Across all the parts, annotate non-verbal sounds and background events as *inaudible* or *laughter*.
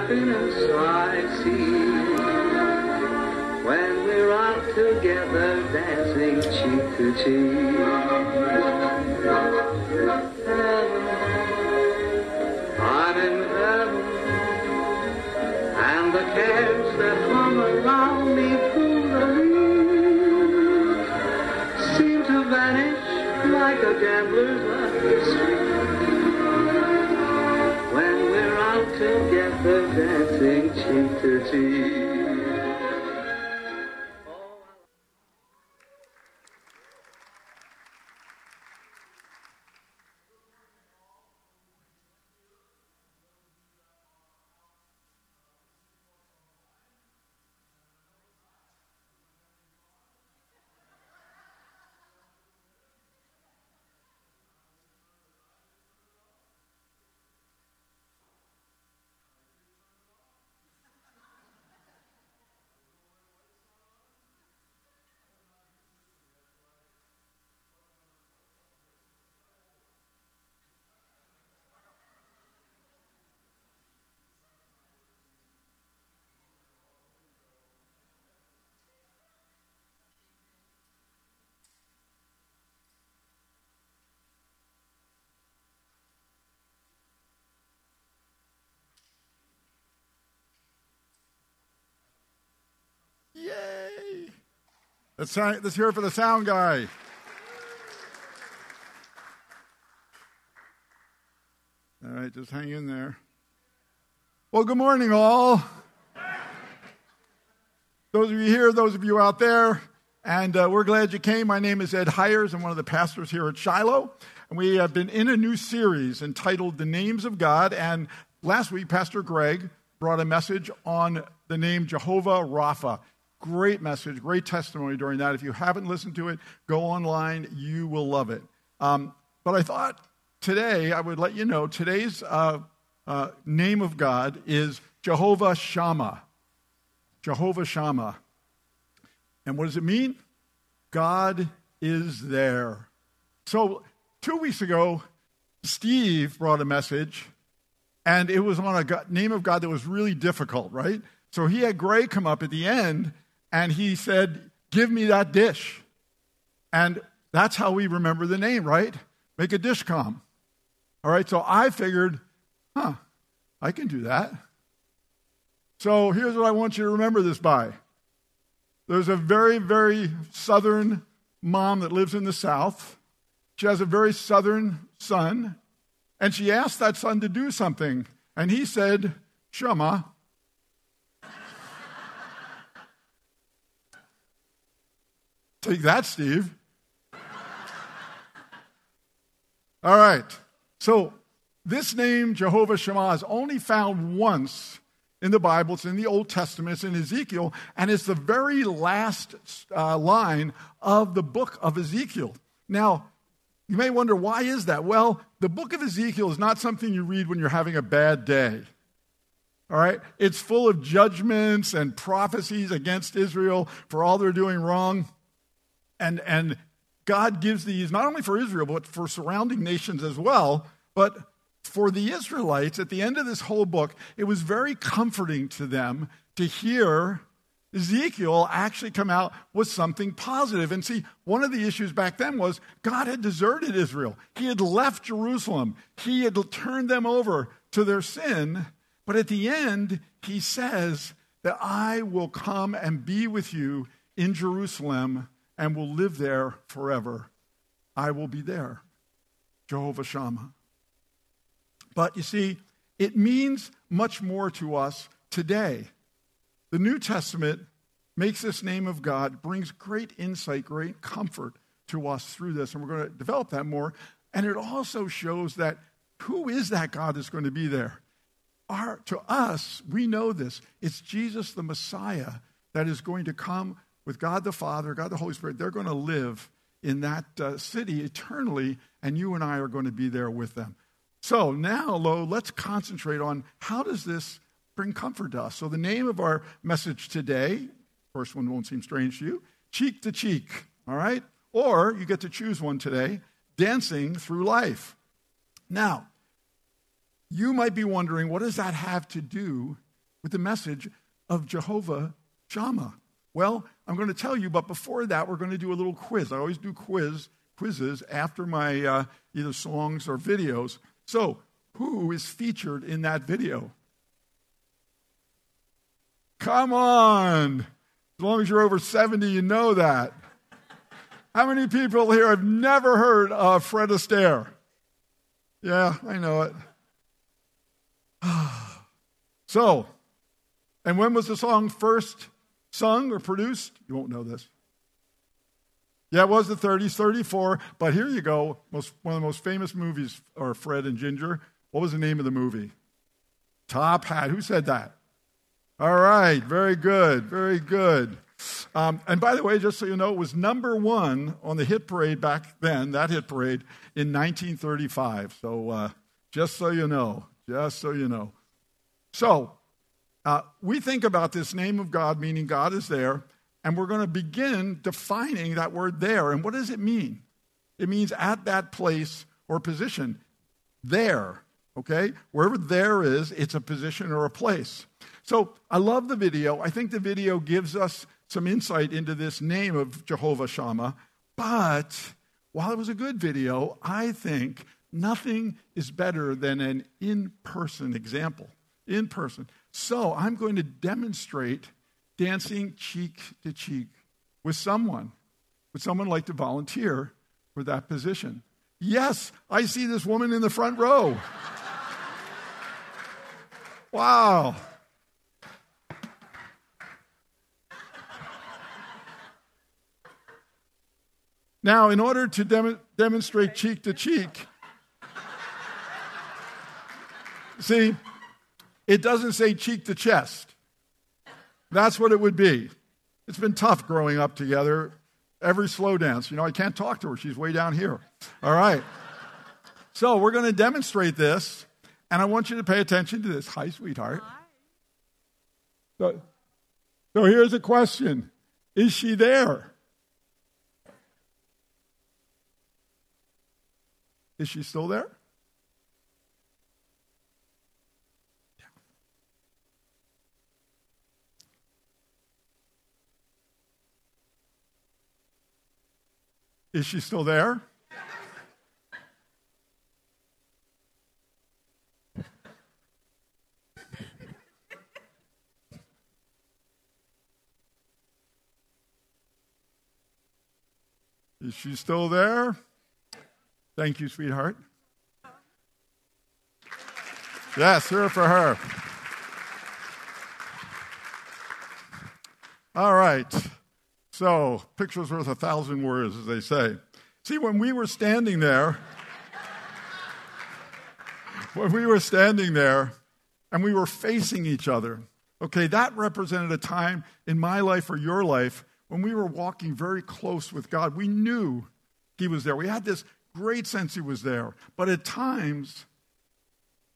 happiness I see when we're out together dancing cheek to cheek. I'm in heaven, and the cares that hung around me through the week seem to vanish like a gambler's lucky when we're out together dancing cheek Let's, let's hear it for the sound guy. All right, just hang in there. Well, good morning, all. Those of you here, those of you out there, and uh, we're glad you came. My name is Ed Hires. I'm one of the pastors here at Shiloh. And we have been in a new series entitled The Names of God. And last week, Pastor Greg brought a message on the name Jehovah Rapha. Great message, great testimony during that. If you haven't listened to it, go online. You will love it. Um, but I thought today I would let you know today's uh, uh, name of God is Jehovah Shammah. Jehovah Shammah. And what does it mean? God is there. So, two weeks ago, Steve brought a message, and it was on a name of God that was really difficult, right? So he had Gray come up at the end and he said, Give me that dish. And that's how we remember the name, right? Make a dish come. All right, so I figured, huh, I can do that. So here's what I want you to remember this by. There's a very, very southern mom that lives in the south. She has a very southern son, and she asked that son to do something, and he said, Shema. Take that, Steve. All right. So, this name, Jehovah Shammah, is only found once in the Bible. It's in the Old Testament, it's in Ezekiel, and it's the very last uh, line of the book of Ezekiel. Now, you may wonder, why is that? Well, the book of Ezekiel is not something you read when you're having a bad day. All right? It's full of judgments and prophecies against Israel for all they're doing wrong. And, and God gives these not only for Israel, but for surrounding nations as well. But for the Israelites, at the end of this whole book, it was very comforting to them to hear Ezekiel actually come out with something positive. And see, one of the issues back then was God had deserted Israel. He had left Jerusalem. He had turned them over to their sin. But at the end, he says that I will come and be with you in Jerusalem and will live there forever. I will be there. Jehovah Shammah. But you see, it means much more to us today. The New Testament makes this name of God, brings great insight, great comfort to us through this, and we're going to develop that more. And it also shows that who is that God that's going to be there? Our, to us, we know this. It's Jesus the Messiah that is going to come with God the Father, God the Holy Spirit, they're going to live in that uh, city eternally, and you and I are going to be there with them. So now, Lo, let's concentrate on how does this bring comfort to us. So the name of our message today, first one won't seem strange to you, cheek to cheek, all right? Or you get to choose one today, dancing through life. Now, you might be wondering, what does that have to do with the message of Jehovah Shammah? Well, I'm going to tell you, but before that, we're going to do a little quiz. I always do quiz quizzes after my uh, either songs or videos. So, who is featured in that video? Come on. As long as you're over 70, you know that. How many people here have never heard of Fred Astaire? Yeah, I know it. *sighs* so, and when was the song first sung or produced? You won't know this. Yeah, it was the 30s, 34. But here you go. Most, one of the most famous movies are Fred and Ginger. What was the name of the movie? Top Hat. Who said that? All right, very good, very good. Um, and by the way, just so you know, it was number one on the hit parade back then, that hit parade, in 1935. So uh, just so you know, just so you know. So uh, we think about this name of God, meaning God is there, and we're going to begin defining that word there. And what does it mean? It means at that place or position. There, okay? Wherever there is, it's a position or a place. So I love the video. I think the video gives us some insight into this name of Jehovah Shammah. But while it was a good video, I think nothing is better than an in person example. In person. So I'm going to demonstrate dancing cheek to cheek with someone. Would someone like to volunteer for that position? Yes, I see this woman in the front row. *laughs* wow. Now, in order to dem- demonstrate cheek to cheek, see, it doesn't say cheek to chest. That's what it would be. It's been tough growing up together. Every slow dance, you know, I can't talk to her. She's way down here. All right. So we're going to demonstrate this, and I want you to pay attention to this. Hi, sweetheart. Hi. So, so here's a question Is she there? Is she still there? Is she still there? Is she still there? Thank you, sweetheart. Yes, here for her. All right. So, picture's worth a thousand words, as they say. See, when we were standing there, when we were standing there and we were facing each other, okay, that represented a time in my life or your life when we were walking very close with God. We knew He was there. We had this great sense he was there. But at times,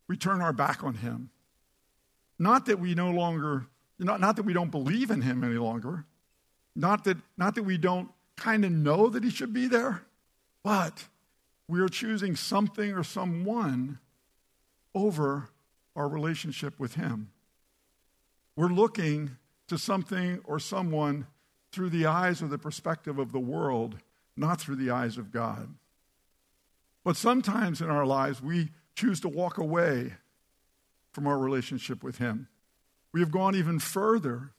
we turn our back on him. Not that we no longer, not, not that we don't believe in him any longer, not that, not that we don't kind of know that he should be there, but we are choosing something or someone over our relationship with him. We're looking to something or someone through the eyes or the perspective of the world, not through the eyes of God. But sometimes in our lives, we choose to walk away from our relationship with Him. We have gone even further,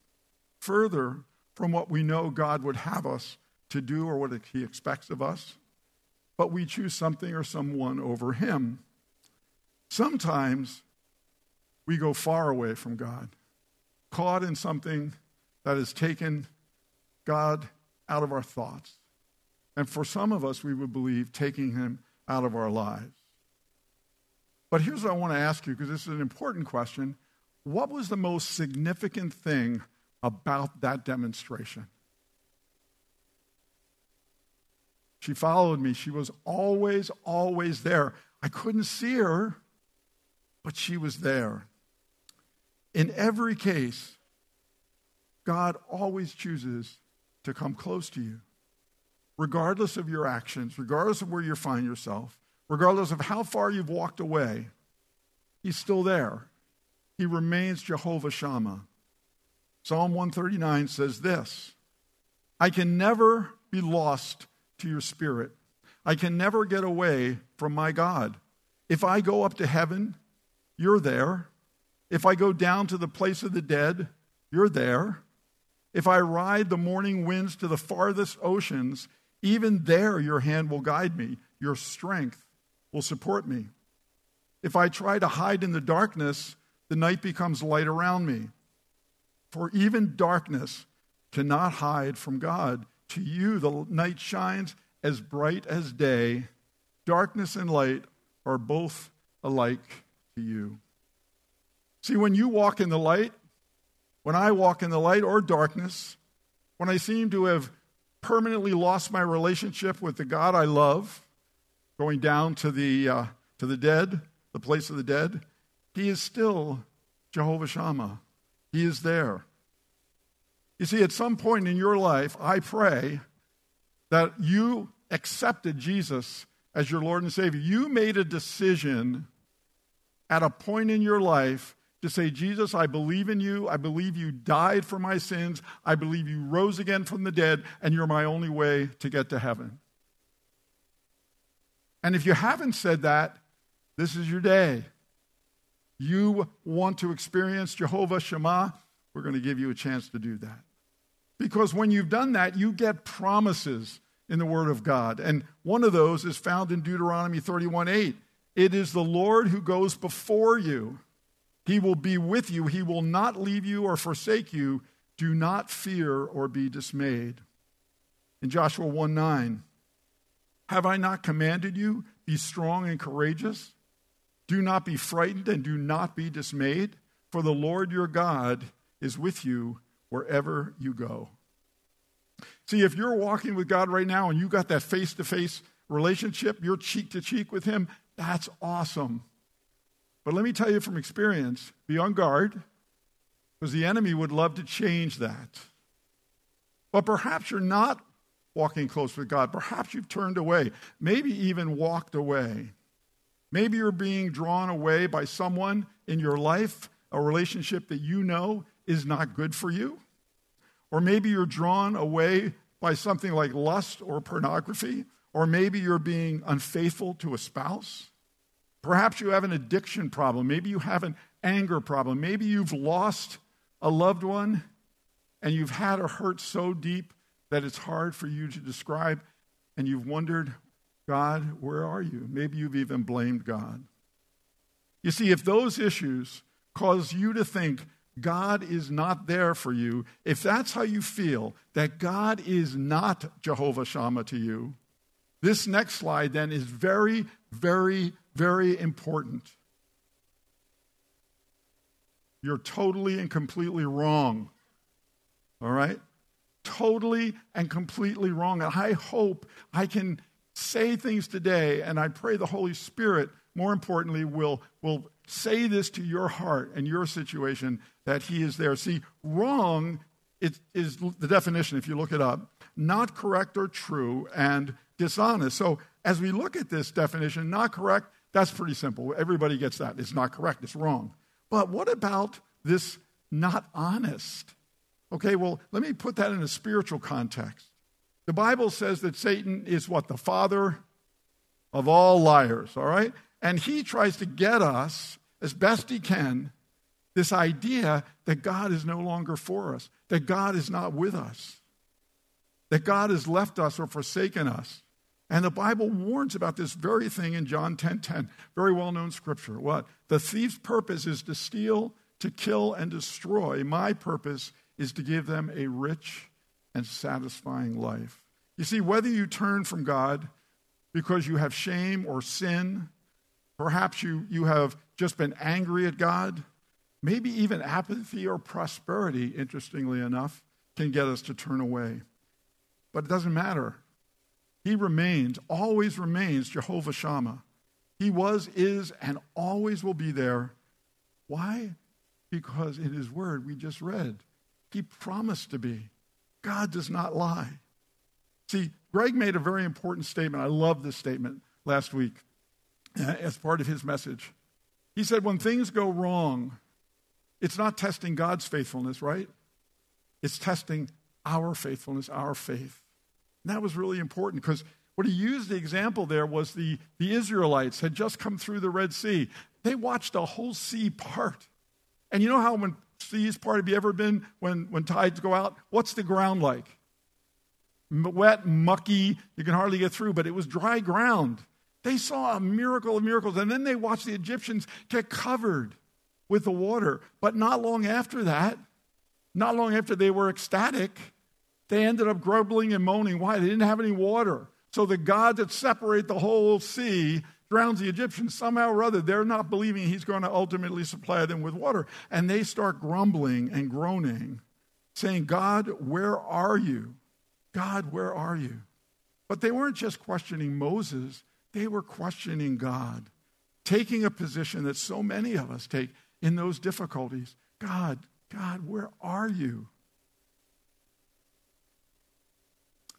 further from what we know God would have us to do or what He expects of us. But we choose something or someone over Him. Sometimes we go far away from God, caught in something that has taken God out of our thoughts. And for some of us, we would believe taking Him out of our lives. But here's what I want to ask you because this is an important question. What was the most significant thing about that demonstration? She followed me. She was always, always there. I couldn't see her, but she was there. In every case, God always chooses to come close to you regardless of your actions, regardless of where you find yourself, regardless of how far you've walked away, He's still there. He remains Jehovah Shammah. Psalm 139 says this I can never be lost to your spirit. I can never get away from my God. If I go up to heaven, you're there. If I go down to the place of the dead, you're there. If I ride the morning winds to the farthest oceans, even there your hand will guide me. Your strength will support me. If I try to hide in the darkness, the night becomes light around me. For even darkness cannot hide from God. To you, the night shines as bright as day. Darkness and light are both alike to you. See, when you walk in the light, when I walk in the light or darkness, when I seem to have permanently lost my relationship with the God I love, going down to the, uh, to the dead, the place of the dead, He is still Jehovah Shammah. He is there. You see, at some point in your life, I pray that you accepted Jesus as your Lord and Savior. You made a decision at a point in your life to say, Jesus, I believe in you. I believe you died for my sins. I believe you rose again from the dead, and you're my only way to get to heaven. And if you haven't said that, this is your day. You want to experience Jehovah Shammah, we're going to give you a chance to do that. Because when you've done that, you get promises in the Word of God. And one of those is found in Deuteronomy 31 8. It is the Lord who goes before you. He will be with you. He will not leave you or forsake you. Do not fear or be dismayed. In Joshua 1 9, have I not commanded you? Be strong and courageous. Do not be frightened and do not be dismayed, for the Lord your God is with you wherever you go. See, if you're walking with God right now and you got that face to face relationship, you're cheek to cheek with Him, that's awesome. But let me tell you from experience be on guard because the enemy would love to change that. But perhaps you're not walking close with God. Perhaps you've turned away, maybe even walked away. Maybe you're being drawn away by someone in your life, a relationship that you know is not good for you. Or maybe you're drawn away by something like lust or pornography. Or maybe you're being unfaithful to a spouse. Perhaps you have an addiction problem. Maybe you have an anger problem. Maybe you've lost a loved one and you've had a hurt so deep that it's hard for you to describe. And you've wondered, God, where are you? Maybe you've even blamed God. You see, if those issues cause you to think God is not there for you, if that's how you feel, that God is not Jehovah Shammah to you, this next slide then is very, very, very important. You're totally and completely wrong. All right? Totally and completely wrong. And I hope I can say things today, and I pray the Holy Spirit, more importantly, will, will say this to your heart and your situation that He is there. See, wrong is, is the definition, if you look it up, not correct or true, and dishonest. So as we look at this definition, not correct, that's pretty simple. Everybody gets that. It's not correct, it's wrong. But what about this not honest? Okay, well, let me put that in a spiritual context. The Bible says that Satan is what? The father of all liars, all right? And he tries to get us, as best he can, this idea that God is no longer for us, that God is not with us, that God has left us or forsaken us. And the Bible warns about this very thing in John 10:10, 10, 10, very well-known scripture. What? The thief's purpose is to steal, to kill and destroy. My purpose is to give them a rich and satisfying life. You see, whether you turn from God because you have shame or sin, perhaps you, you have just been angry at God, maybe even apathy or prosperity, interestingly enough, can get us to turn away. But it doesn't matter. He remains, always remains Jehovah Shammah. He was, is, and always will be there. Why? Because in his word we just read, he promised to be. God does not lie. See, Greg made a very important statement. I love this statement last week uh, as part of his message. He said, When things go wrong, It's not testing God's faithfulness, right? It's testing our faithfulness, our faith. And that was really important because what he used the example there was the, the Israelites had just come through the Red Sea. They watched a whole sea part. And you know how when seas part have you ever been when, when tides go out? What's the ground like? Wet, mucky, you can hardly get through, but it was dry ground. They saw a miracle of miracles, and then they watched the Egyptians get covered with the water. But not long after that, not long after they were ecstatic, they ended up grumbling and moaning. Why? They didn't have any water. So the God that separates the whole sea drowns the Egyptians. Somehow or other, they're not believing he's going to ultimately supply them with water. And they start grumbling and groaning, saying, God, where are you? God, where are you? But they weren't just questioning Moses, they were questioning God, taking a position that so many of us take in those difficulties. God, God, where are you?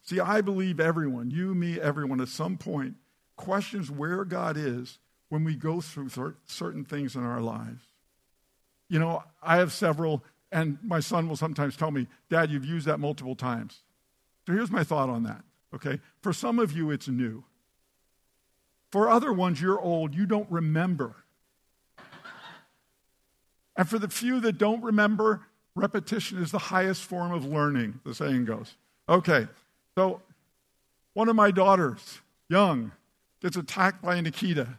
See, I believe everyone, you, me, everyone, at some point questions where God is when we go through certain things in our lives. You know, I have several, and my son will sometimes tell me, Dad, you've used that multiple times. So here's my thought on that, okay? For some of you, it's new. For other ones, you're old, you don't remember. And for the few that don't remember, repetition is the highest form of learning, the saying goes. Okay, so one of my daughters, young, gets attacked by an Akita.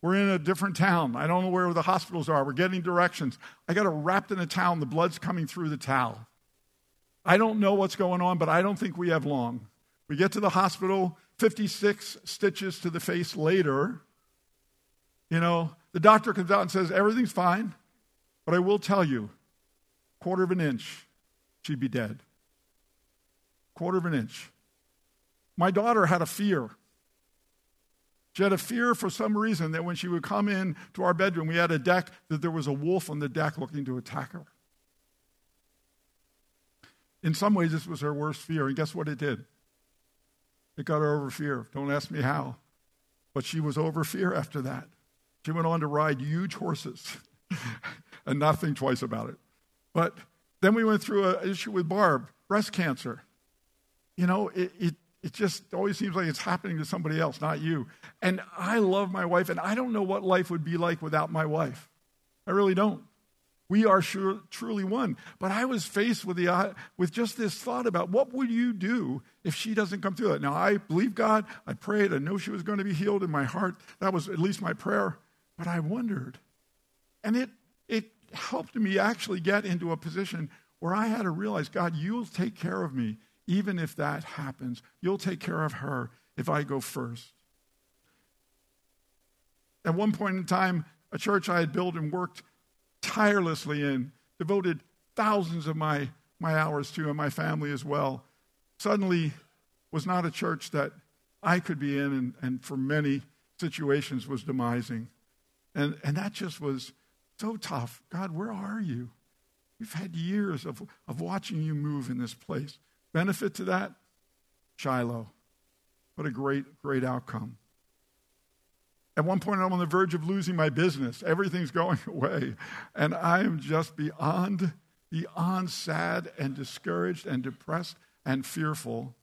We're in a different town. I don't know where the hospitals are. We're getting directions. I got wrapped in a towel, the blood's coming through the towel. I don't know what's going on, but I don't think we have long. We get to the hospital, 56 stitches to the face later. You know, the doctor comes out and says, Everything's fine, but I will tell you, quarter of an inch, she'd be dead. Quarter of an inch. My daughter had a fear. She had a fear for some reason that when she would come in to our bedroom, we had a deck, that there was a wolf on the deck looking to attack her. In some ways, this was her worst fear. And guess what it did? It got her over fear. Don't ask me how. But she was over fear after that. She went on to ride huge horses *laughs* and not think twice about it. But then we went through an issue with Barb, breast cancer. You know, it, it, it just always seems like it's happening to somebody else, not you. And I love my wife, and I don't know what life would be like without my wife. I really don't. We are sure, truly one. But I was faced with, the, uh, with just this thought about what would you do if she doesn't come through it? Now, I believe God. I prayed. I knew she was going to be healed in my heart. That was at least my prayer. But I wondered. And it, it helped me actually get into a position where I had to realize God, you'll take care of me even if that happens. You'll take care of her if I go first. At one point in time, a church I had built and worked tirelessly in, devoted thousands of my, my hours to, and my family as well, suddenly was not a church that I could be in, and, and for many situations was demising. And, and that just was so tough. God, where are you? We've had years of, of watching you move in this place. Benefit to that? Shiloh. What a great, great outcome. At one point, I'm on the verge of losing my business. Everything's going *laughs* away. And I am just beyond, beyond sad and discouraged and depressed and fearful.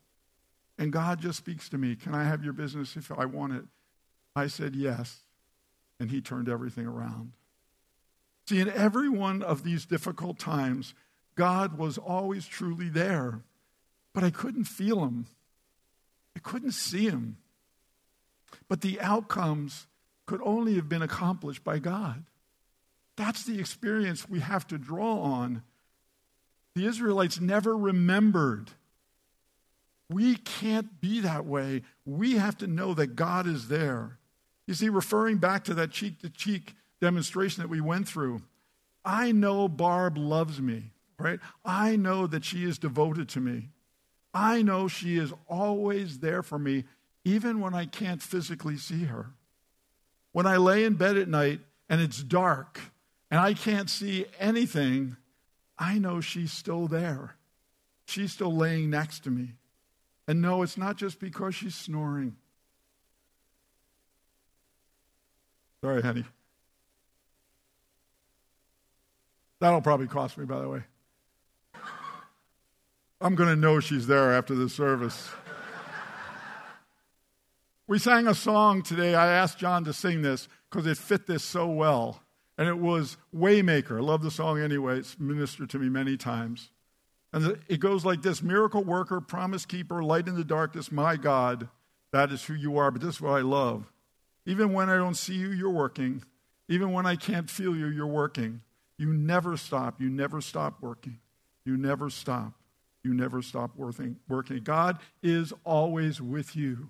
And God just speaks to me Can I have your business if I want it? I said yes. And He turned everything around. See, in every one of these difficult times, God was always truly there. But I couldn't feel Him, I couldn't see Him. But the outcomes could only have been accomplished by God. That's the experience we have to draw on. The Israelites never remembered. We can't be that way. We have to know that God is there. You see, referring back to that cheek to cheek demonstration that we went through, I know Barb loves me, right? I know that she is devoted to me. I know she is always there for me even when I can't physically see her. When I lay in bed at night and it's dark and I can't see anything, I know she's still there. She's still laying next to me. And no, it's not just because she's snoring. Sorry, honey. That'll probably cost me, by the way. I'm going to know she's there after the service. we sang a song today. I asked John to sing this because it fit this so well. And it was Waymaker. I love the song anyway. It's ministered to me many times. And it goes like this Miracle worker, promise keeper, light in the darkness, my God, that is who you are. But this is what I love. Even when I don't see you, you're working. Even when I can't feel you, you're working. You never stop. You never stop working. You never stop. You never stop working. God is always with you.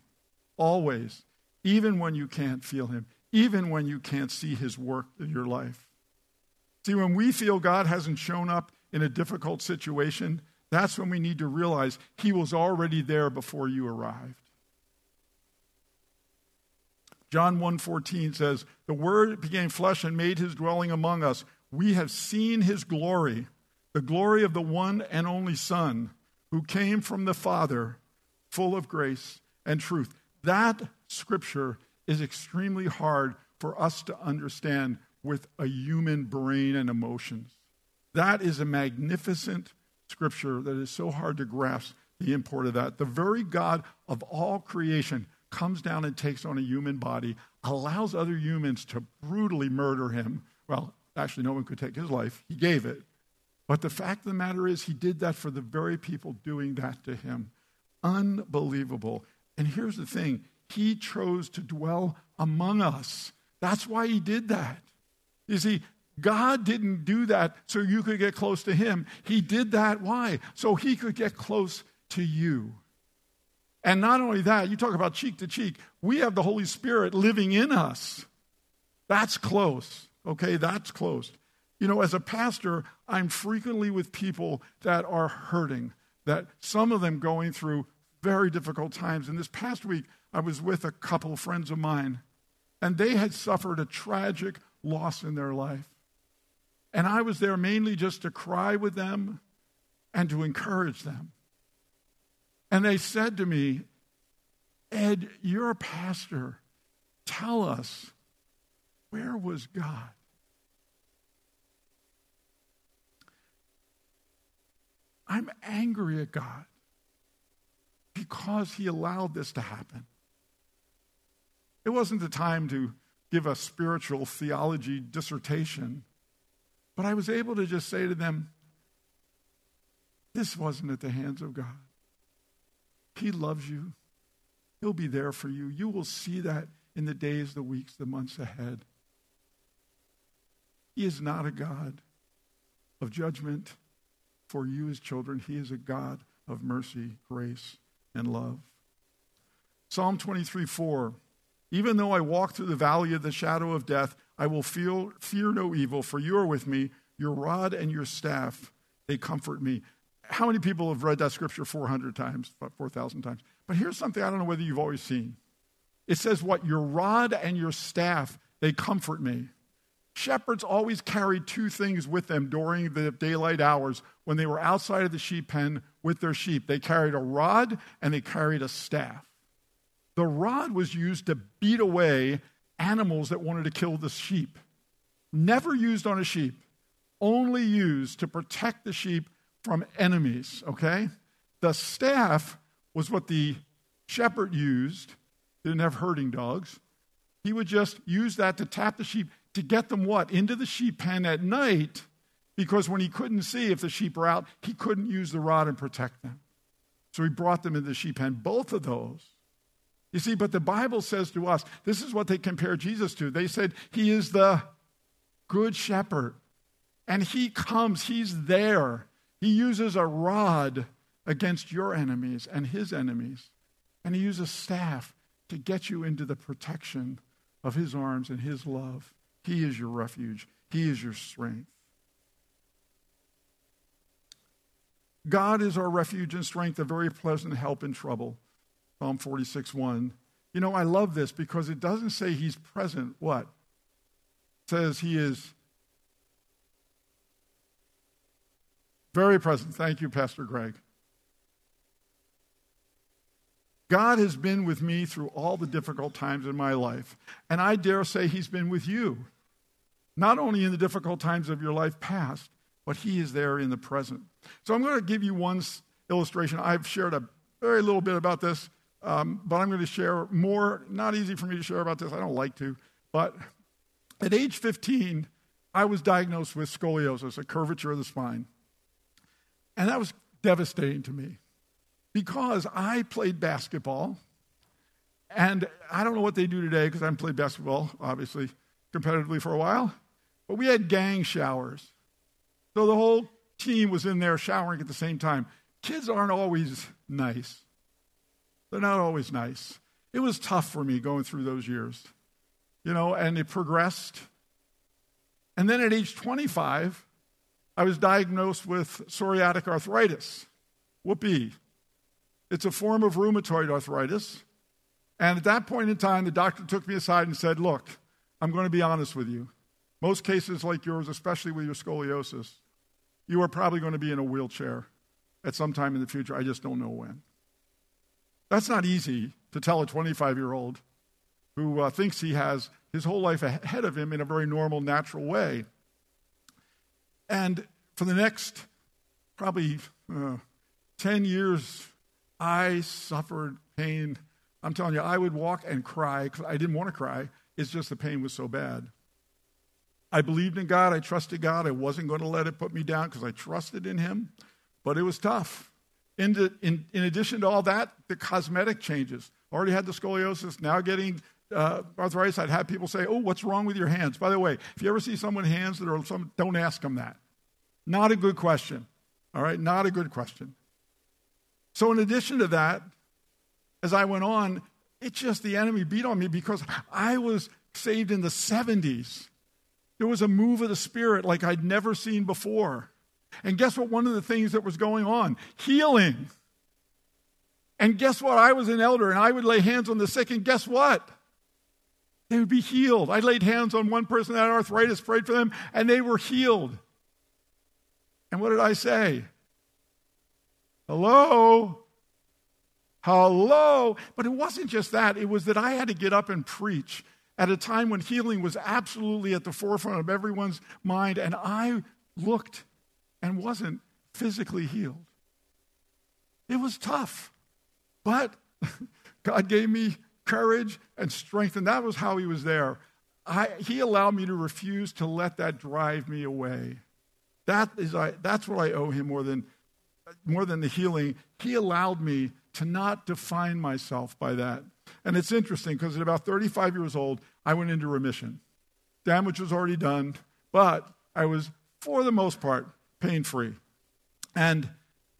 Always. Even when you can't feel Him. Even when you can't see His work in your life. See, when we feel God hasn't shown up in a difficult situation, that's when we need to realize He was already there before you arrived. John 1:14 says, "The word became flesh and made his dwelling among us. We have seen his glory, the glory of the one and only Son, who came from the Father, full of grace and truth." That scripture is extremely hard for us to understand with a human brain and emotions. That is a magnificent scripture that is so hard to grasp the import of that. The very God of all creation comes down and takes on a human body, allows other humans to brutally murder him. Well, actually, no one could take his life, he gave it. But the fact of the matter is, he did that for the very people doing that to him. Unbelievable. And here's the thing he chose to dwell among us. That's why he did that. You see, God didn't do that so you could get close to Him. He did that, why? So He could get close to you. And not only that, you talk about cheek to cheek, we have the Holy Spirit living in us. That's close, okay? That's close. You know, as a pastor, I'm frequently with people that are hurting, that some of them going through very difficult times. And this past week, I was with a couple friends of mine, and they had suffered a tragic loss in their life. And I was there mainly just to cry with them and to encourage them. And they said to me, Ed, you're a pastor. Tell us, where was God? I'm angry at God because he allowed this to happen. It wasn't the time to give a spiritual theology dissertation. But I was able to just say to them, this wasn't at the hands of God. He loves you. He'll be there for you. You will see that in the days, the weeks, the months ahead. He is not a God of judgment for you as children. He is a God of mercy, grace, and love. Psalm 23 4 Even though I walk through the valley of the shadow of death, I will feel, fear no evil, for you are with me. Your rod and your staff, they comfort me. How many people have read that scripture 400 times, 4,000 times? But here's something I don't know whether you've always seen. It says, What? Your rod and your staff, they comfort me. Shepherds always carried two things with them during the daylight hours when they were outside of the sheep pen with their sheep. They carried a rod and they carried a staff. The rod was used to beat away animals that wanted to kill the sheep. Never used on a sheep, only used to protect the sheep from enemies, okay? The staff was what the shepherd used. Didn't have herding dogs. He would just use that to tap the sheep to get them what? Into the sheep pen at night because when he couldn't see if the sheep were out, he couldn't use the rod and protect them. So he brought them into the sheep pen. Both of those you see, but the Bible says to us, this is what they compare Jesus to. They said, He is the good shepherd. And He comes, He's there. He uses a rod against your enemies and His enemies. And He uses staff to get you into the protection of His arms and His love. He is your refuge, He is your strength. God is our refuge and strength, a very pleasant help in trouble. Psalm 46 1. You know, I love this because it doesn't say he's present. What? It says he is very present. Thank you, Pastor Greg. God has been with me through all the difficult times in my life. And I dare say he's been with you. Not only in the difficult times of your life past, but He is there in the present. So I'm going to give you one illustration. I've shared a very little bit about this, um, but I'm going to share more. Not easy for me to share about this. I don't like to. But at age 15, I was diagnosed with scoliosis, a curvature of the spine. And that was devastating to me because I played basketball. And I don't know what they do today because I haven't played basketball, obviously, competitively for a while. But we had gang showers. So the whole team was in there showering at the same time. Kids aren't always nice, they're not always nice. It was tough for me going through those years, you know, and it progressed. And then at age 25, I was diagnosed with psoriatic arthritis. Whoopee. It's a form of rheumatoid arthritis. And at that point in time, the doctor took me aside and said, Look, I'm going to be honest with you. Most cases like yours, especially with your scoliosis, you are probably going to be in a wheelchair at some time in the future. I just don't know when. That's not easy to tell a 25 year old who uh, thinks he has his whole life ahead of him in a very normal, natural way. And for the next probably uh, 10 years, I suffered pain. I'm telling you, I would walk and cry because I didn't want to cry. It's just the pain was so bad. I believed in God. I trusted God. I wasn't going to let it put me down because I trusted in Him. But it was tough. In, the, in, in, addition to all that, the cosmetic changes. Already had the scoliosis, now getting uh, arthritis. I'd have people say, Oh, what's wrong with your hands? By the way, if you ever see someone's hands that are some, don't ask them that. Not a good question. All right, not a good question. So, in addition to that, as I went on, it just the enemy beat on me because I was saved in the 70s. There was a move of the Spirit like I'd never seen before. And guess what? One of the things that was going on healing. And guess what? I was an elder and I would lay hands on the sick, and guess what? They would be healed. I laid hands on one person that had arthritis, prayed for them, and they were healed. And what did I say? Hello? Hello? But it wasn't just that, it was that I had to get up and preach at a time when healing was absolutely at the forefront of everyone's mind, and I looked and wasn't physically healed. It was tough, but *laughs* God gave me courage and strength, and that was how He was there. I, he allowed me to refuse to let that drive me away. That is, I, that's what I owe Him more than, more than the healing. He allowed me to not define myself by that. And it's interesting because at about 35 years old, I went into remission. Damage was already done, but I was, for the most part, pain free. And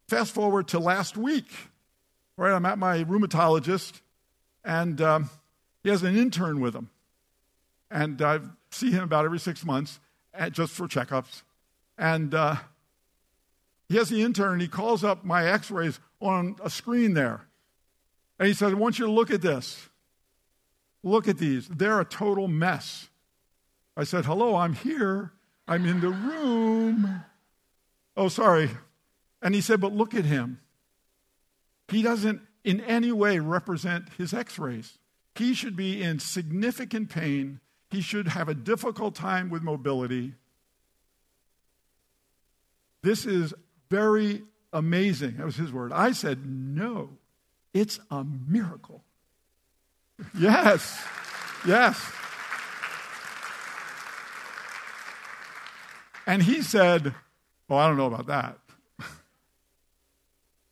fast forward to last week, right? I'm at my rheumatologist, and um, he has an intern with him. And I see him about every six months just for checkups. And uh, he has the intern, and he calls up my x rays on a screen there. And he says, I want you to look at this. Look at these. They're a total mess. I said, Hello, I'm here. I'm in the room. Oh, sorry. And he said, But look at him. He doesn't in any way represent his x rays. He should be in significant pain. He should have a difficult time with mobility. This is very amazing. That was his word. I said, No. It's a miracle. Yes, yes. And he said, Well, I don't know about that. *laughs*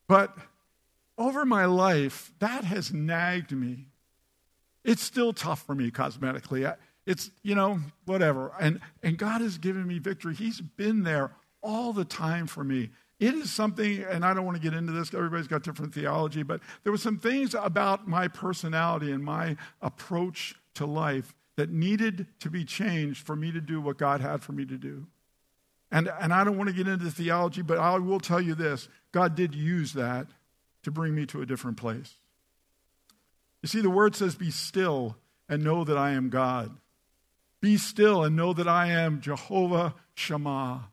but over my life, that has nagged me. It's still tough for me cosmetically. It's, you know, whatever. And, and God has given me victory. He's been there all the time for me. It is something, and I don't want to get into this, everybody's got different theology, but there were some things about my personality and my approach to life that needed to be changed for me to do what God had for me to do. And, and I don't want to get into theology, but I will tell you this God did use that to bring me to a different place. You see, the word says, Be still and know that I am God. Be still and know that I am Jehovah Shammah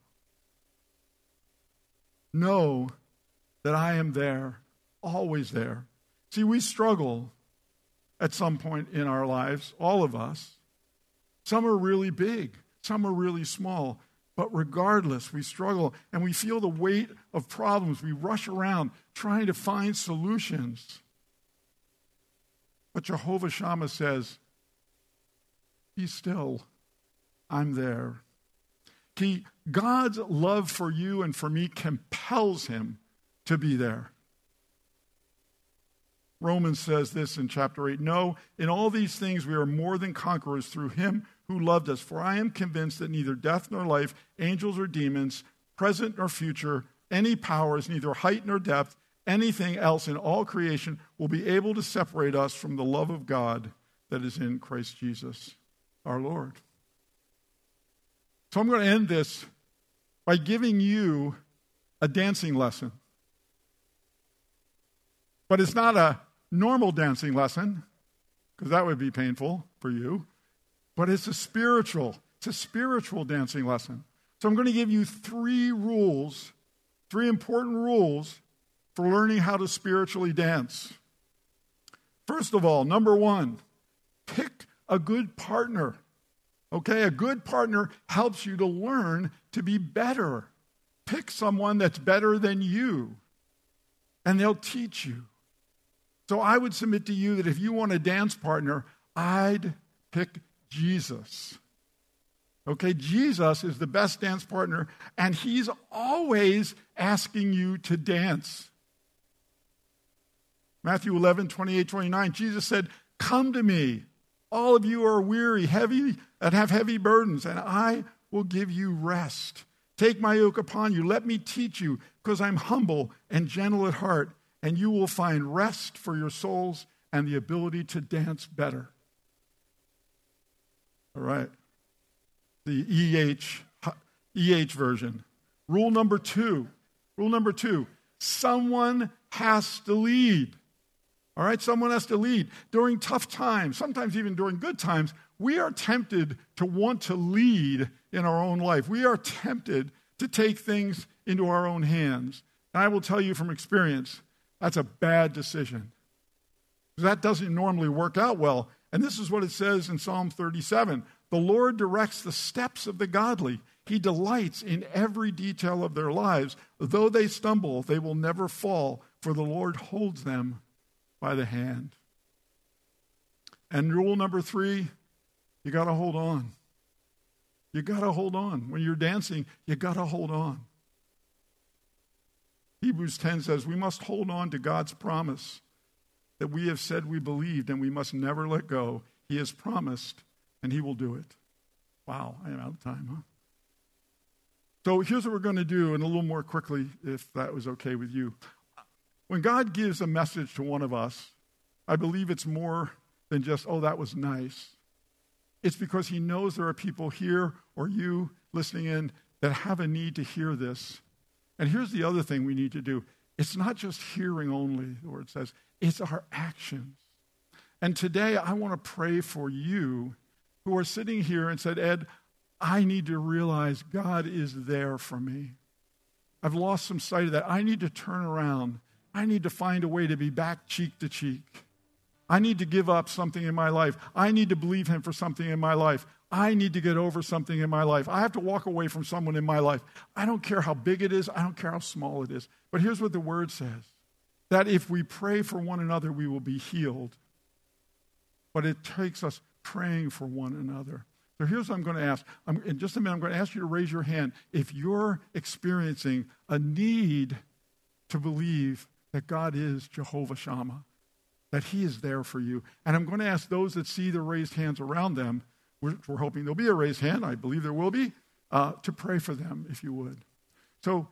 know that I am there, always there. See, we struggle at some point in our lives, all of us. Some are really big, some are really small. But regardless, we struggle and we feel the weight of problems. We rush around trying to find solutions. But Jehovah Shammah says, Be still, I'm there. He, God's love for you and for me compels him to be there. Romans says this in chapter 8 No, in all these things we are more than conquerors through him who loved us. For I am convinced that neither death nor life, angels or demons, present nor future, any powers, neither height nor depth, anything else in all creation will be able to separate us from the love of God that is in Christ Jesus our Lord. So I'm going to end this by giving you a dancing lesson. But it's not a normal dancing lesson, because that would be painful for you, but it's a spiritual, it's a spiritual dancing lesson. So I'm going to give you three rules, three important rules for learning how to spiritually dance. First of all, number one, pick a good partner. Okay, a good partner helps you to learn to be better. Pick someone that's better than you, and they'll teach you. So I would submit to you that if you want a dance partner, I'd pick Jesus. Okay, Jesus is the best dance partner, and he's always asking you to dance. Matthew 11, 28, 29, Jesus said, Come to me, all of you are weary, heavy, and have heavy burdens, and I will give you rest. Take my yoke upon you. Let me teach you, because I'm humble and gentle at heart, and you will find rest for your souls and the ability to dance better. All right. The EH, EH version. Rule number two. Rule number two someone has to lead. All right, someone has to lead. During tough times, sometimes even during good times, we are tempted to want to lead in our own life. We are tempted to take things into our own hands. And I will tell you from experience, that's a bad decision. That doesn't normally work out well. And this is what it says in Psalm 37 The Lord directs the steps of the godly. He delights in every detail of their lives. Though they stumble, they will never fall, for the Lord holds them by the hand. And rule number three you got to hold on. You got to hold on. When you're dancing, you got to hold on. Hebrews 10 says we must hold on to God's promise that we have said we believed and we must never let go. He has promised and He will do it. Wow, I am out of time, huh? So here's what we're going to do, and a little more quickly, if that was okay with you. When God gives a message to one of us, I believe it's more than just, oh, that was nice. It's because He knows there are people here or you listening in that have a need to hear this. And here's the other thing we need to do it's not just hearing only, the word says, it's our actions. And today I want to pray for you who are sitting here and said, Ed, I need to realize God is there for me. I've lost some sight of that. I need to turn around I need to find a way to be back cheek to cheek. I need to give up something in my life. I need to believe Him for something in my life. I need to get over something in my life. I have to walk away from someone in my life. I don't care how big it is, I don't care how small it is. But here's what the Word says that if we pray for one another, we will be healed. But it takes us praying for one another. So here's what I'm going to ask. I'm, in just a minute, I'm going to ask you to raise your hand if you're experiencing a need to believe that God is Jehovah Shammah, that He is there for you. And I'm going to ask those that see the raised hands around them, we're, we're hoping there'll be a raised hand, I believe there will be, uh, to pray for them if you would. So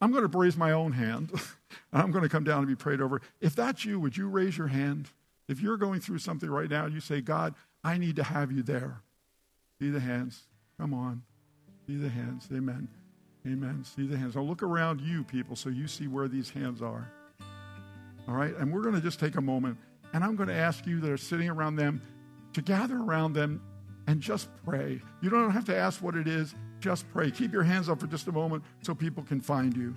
I'm going to raise my own hand. *laughs* And I'm going to come down and be prayed over. If that's you, would you raise your hand? If you're going through something right now, you say, God, I need to have you there. See the hands. Come on. See the hands. Amen. Amen. See the hands. I'll look around you, people, so you see where these hands are. All right? And we're going to just take a moment, and I'm going to ask you that are sitting around them to gather around them and just pray. You don't have to ask what it is, just pray. Keep your hands up for just a moment so people can find you.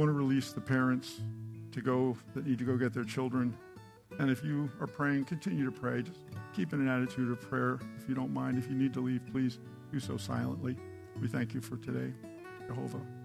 Want to release the parents to go that need to go get their children. And if you are praying, continue to pray. Just keep in an attitude of prayer. If you don't mind, if you need to leave, please do so silently. We thank you for today. Jehovah.